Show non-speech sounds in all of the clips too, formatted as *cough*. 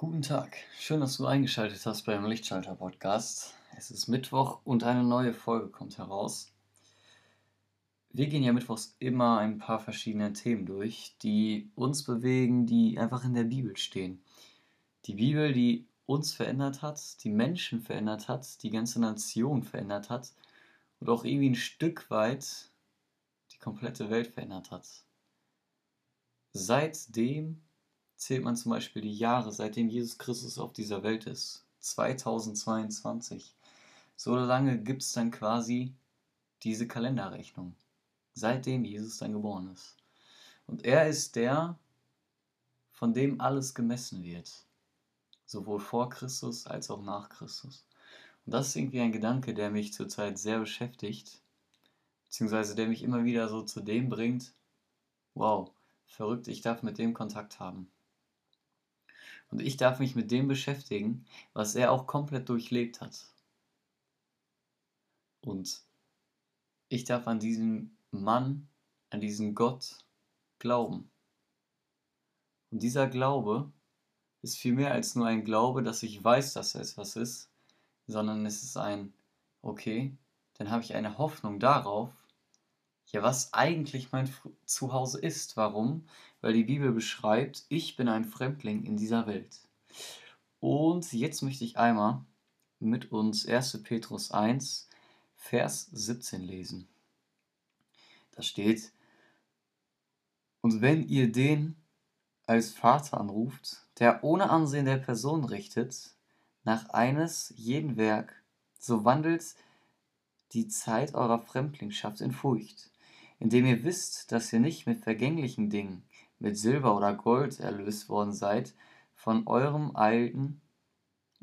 Guten Tag, schön, dass du eingeschaltet hast beim Lichtschalter Podcast. Es ist Mittwoch und eine neue Folge kommt heraus. Wir gehen ja mittwochs immer ein paar verschiedene Themen durch, die uns bewegen, die einfach in der Bibel stehen. Die Bibel, die uns verändert hat, die Menschen verändert hat, die ganze Nation verändert hat und auch irgendwie ein Stück weit die komplette Welt verändert hat. Seitdem zählt man zum Beispiel die Jahre, seitdem Jesus Christus auf dieser Welt ist. 2022. So lange gibt es dann quasi diese Kalenderrechnung, seitdem Jesus dann geboren ist. Und er ist der, von dem alles gemessen wird. Sowohl vor Christus als auch nach Christus. Und das ist irgendwie ein Gedanke, der mich zurzeit sehr beschäftigt, beziehungsweise der mich immer wieder so zu dem bringt, wow, verrückt, ich darf mit dem Kontakt haben. Und ich darf mich mit dem beschäftigen, was er auch komplett durchlebt hat. Und ich darf an diesen Mann, an diesen Gott glauben. Und dieser Glaube ist viel mehr als nur ein Glaube, dass ich weiß, dass er etwas ist, sondern es ist ein, okay, dann habe ich eine Hoffnung darauf, ja, was eigentlich mein Zuhause ist. Warum? Weil die Bibel beschreibt, ich bin ein Fremdling in dieser Welt. Und jetzt möchte ich einmal mit uns 1. Petrus 1, Vers 17 lesen. Da steht, und wenn ihr den als Vater anruft, der ohne Ansehen der Person richtet, nach eines jeden Werk, so wandelt die Zeit eurer Fremdlingschaft in Furcht indem ihr wisst, dass ihr nicht mit vergänglichen Dingen, mit Silber oder Gold erlöst worden seid, von eurem eilten,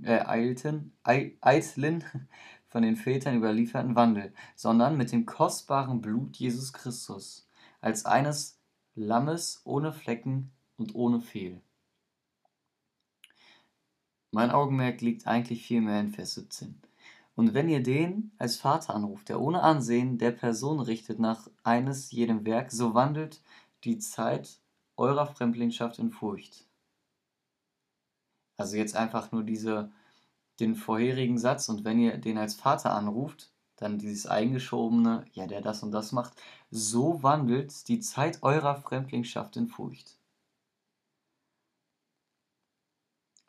äh, eilten, eitlen, *laughs* von den Vätern überlieferten Wandel, sondern mit dem kostbaren Blut Jesus Christus, als eines Lammes ohne Flecken und ohne Fehl. Mein Augenmerk liegt eigentlich viel mehr in Vers 17. Und wenn ihr den als Vater anruft, der ohne Ansehen der Person richtet nach eines jedem Werk, so wandelt die Zeit eurer Fremdlingschaft in Furcht. Also jetzt einfach nur diese, den vorherigen Satz und wenn ihr den als Vater anruft, dann dieses eingeschobene, ja, der das und das macht, so wandelt die Zeit eurer Fremdlingschaft in Furcht.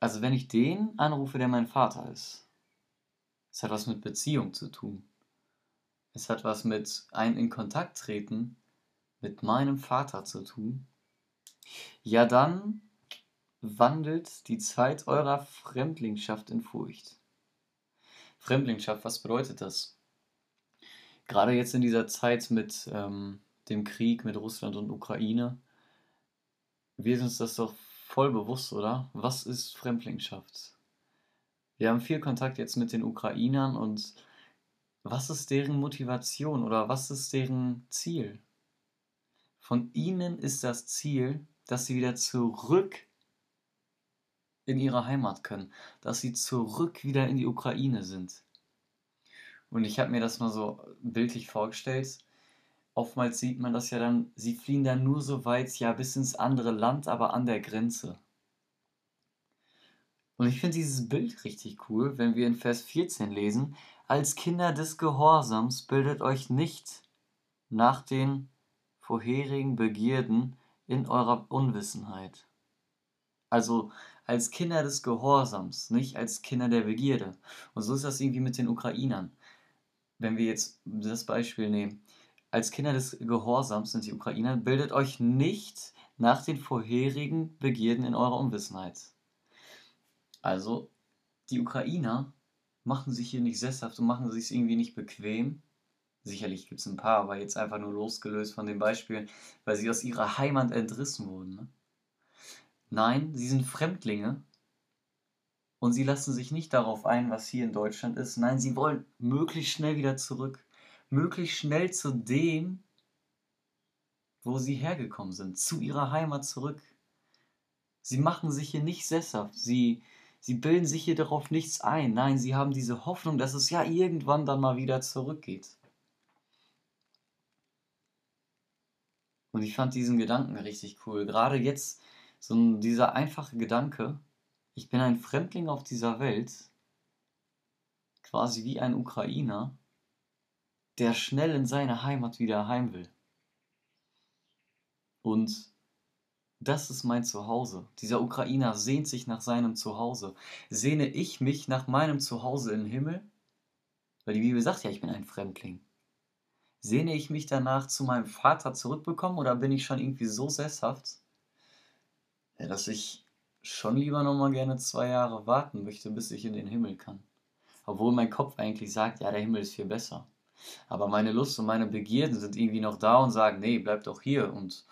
Also wenn ich den anrufe, der mein Vater ist, es hat was mit Beziehung zu tun. Es hat was mit ein in Kontakt treten mit meinem Vater zu tun. Ja, dann wandelt die Zeit eurer Fremdlingschaft in Furcht. Fremdlingschaft, was bedeutet das? Gerade jetzt in dieser Zeit mit ähm, dem Krieg mit Russland und Ukraine, wir sind uns das doch voll bewusst, oder? Was ist Fremdlingschaft? Wir haben viel Kontakt jetzt mit den Ukrainern und was ist deren Motivation oder was ist deren Ziel? Von ihnen ist das Ziel, dass sie wieder zurück in ihre Heimat können, dass sie zurück wieder in die Ukraine sind. Und ich habe mir das mal so bildlich vorgestellt. Oftmals sieht man das ja dann, sie fliehen dann nur so weit, ja, bis ins andere Land, aber an der Grenze. Und ich finde dieses Bild richtig cool, wenn wir in Vers 14 lesen, als Kinder des Gehorsams bildet euch nicht nach den vorherigen Begierden in eurer Unwissenheit. Also als Kinder des Gehorsams, nicht als Kinder der Begierde. Und so ist das irgendwie mit den Ukrainern. Wenn wir jetzt das Beispiel nehmen, als Kinder des Gehorsams sind die Ukrainer, bildet euch nicht nach den vorherigen Begierden in eurer Unwissenheit. Also, die Ukrainer machen sich hier nicht sesshaft und machen sich irgendwie nicht bequem. Sicherlich gibt es ein paar, aber jetzt einfach nur losgelöst von den Beispielen, weil sie aus ihrer Heimat entrissen wurden. Ne? Nein, sie sind Fremdlinge und sie lassen sich nicht darauf ein, was hier in Deutschland ist. Nein, sie wollen möglichst schnell wieder zurück. Möglichst schnell zu dem, wo sie hergekommen sind, zu ihrer Heimat zurück. Sie machen sich hier nicht sesshaft. Sie Sie bilden sich hier darauf nichts ein. Nein, sie haben diese Hoffnung, dass es ja irgendwann dann mal wieder zurückgeht. Und ich fand diesen Gedanken richtig cool. Gerade jetzt, so dieser einfache Gedanke, Ich bin ein Fremdling auf dieser Welt, quasi wie ein Ukrainer, der schnell in seine Heimat wieder heim will. Und das ist mein Zuhause. Dieser Ukrainer sehnt sich nach seinem Zuhause. Sehne ich mich nach meinem Zuhause im Himmel? Weil die Bibel sagt ja, ich bin ein Fremdling. Sehne ich mich danach, zu meinem Vater zurückbekommen oder bin ich schon irgendwie so sesshaft, dass ich schon lieber noch mal gerne zwei Jahre warten möchte, bis ich in den Himmel kann? Obwohl mein Kopf eigentlich sagt, ja, der Himmel ist viel besser. Aber meine Lust und meine Begierden sind irgendwie noch da und sagen, nee, bleib doch hier und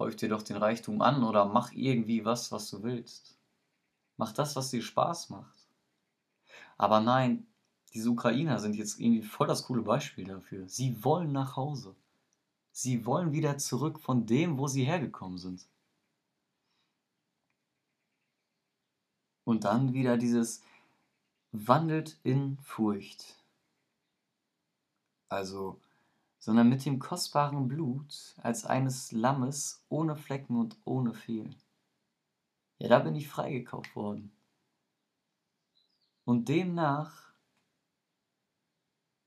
häuf dir doch den Reichtum an oder mach irgendwie was, was du willst. Mach das, was dir Spaß macht. Aber nein, diese Ukrainer sind jetzt irgendwie voll das coole Beispiel dafür. Sie wollen nach Hause. Sie wollen wieder zurück von dem, wo sie hergekommen sind. Und dann wieder dieses wandelt in Furcht. Also sondern mit dem kostbaren Blut als eines Lammes ohne Flecken und ohne Fehl. Ja, da bin ich freigekauft worden. Und demnach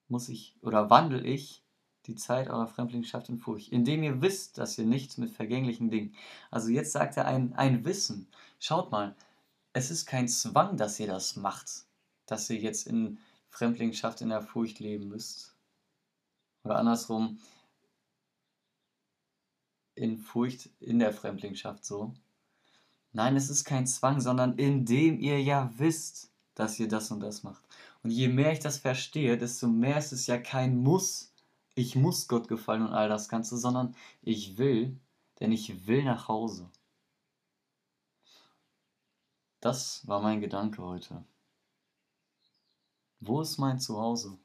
muss ich oder wandle ich die Zeit eurer Fremdlingschaft in Furcht, indem ihr wisst, dass ihr nichts mit vergänglichen Dingen. Also jetzt sagt er ein, ein Wissen. Schaut mal, es ist kein Zwang, dass ihr das macht, dass ihr jetzt in Fremdlingschaft in der Furcht leben müsst, oder andersrum, in Furcht in der Fremdlingschaft so. Nein, es ist kein Zwang, sondern indem ihr ja wisst, dass ihr das und das macht. Und je mehr ich das verstehe, desto mehr ist es ja kein Muss. Ich muss Gott gefallen und all das Ganze, sondern ich will, denn ich will nach Hause. Das war mein Gedanke heute. Wo ist mein Zuhause?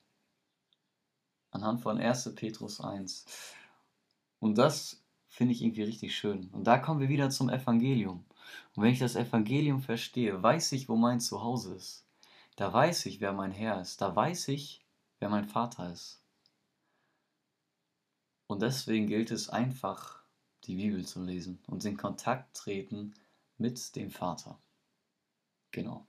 Anhand von 1. Petrus 1. Und das finde ich irgendwie richtig schön. Und da kommen wir wieder zum Evangelium. Und wenn ich das Evangelium verstehe, weiß ich, wo mein Zuhause ist. Da weiß ich, wer mein Herr ist. Da weiß ich, wer mein Vater ist. Und deswegen gilt es einfach, die Bibel zu lesen und in Kontakt treten mit dem Vater. Genau.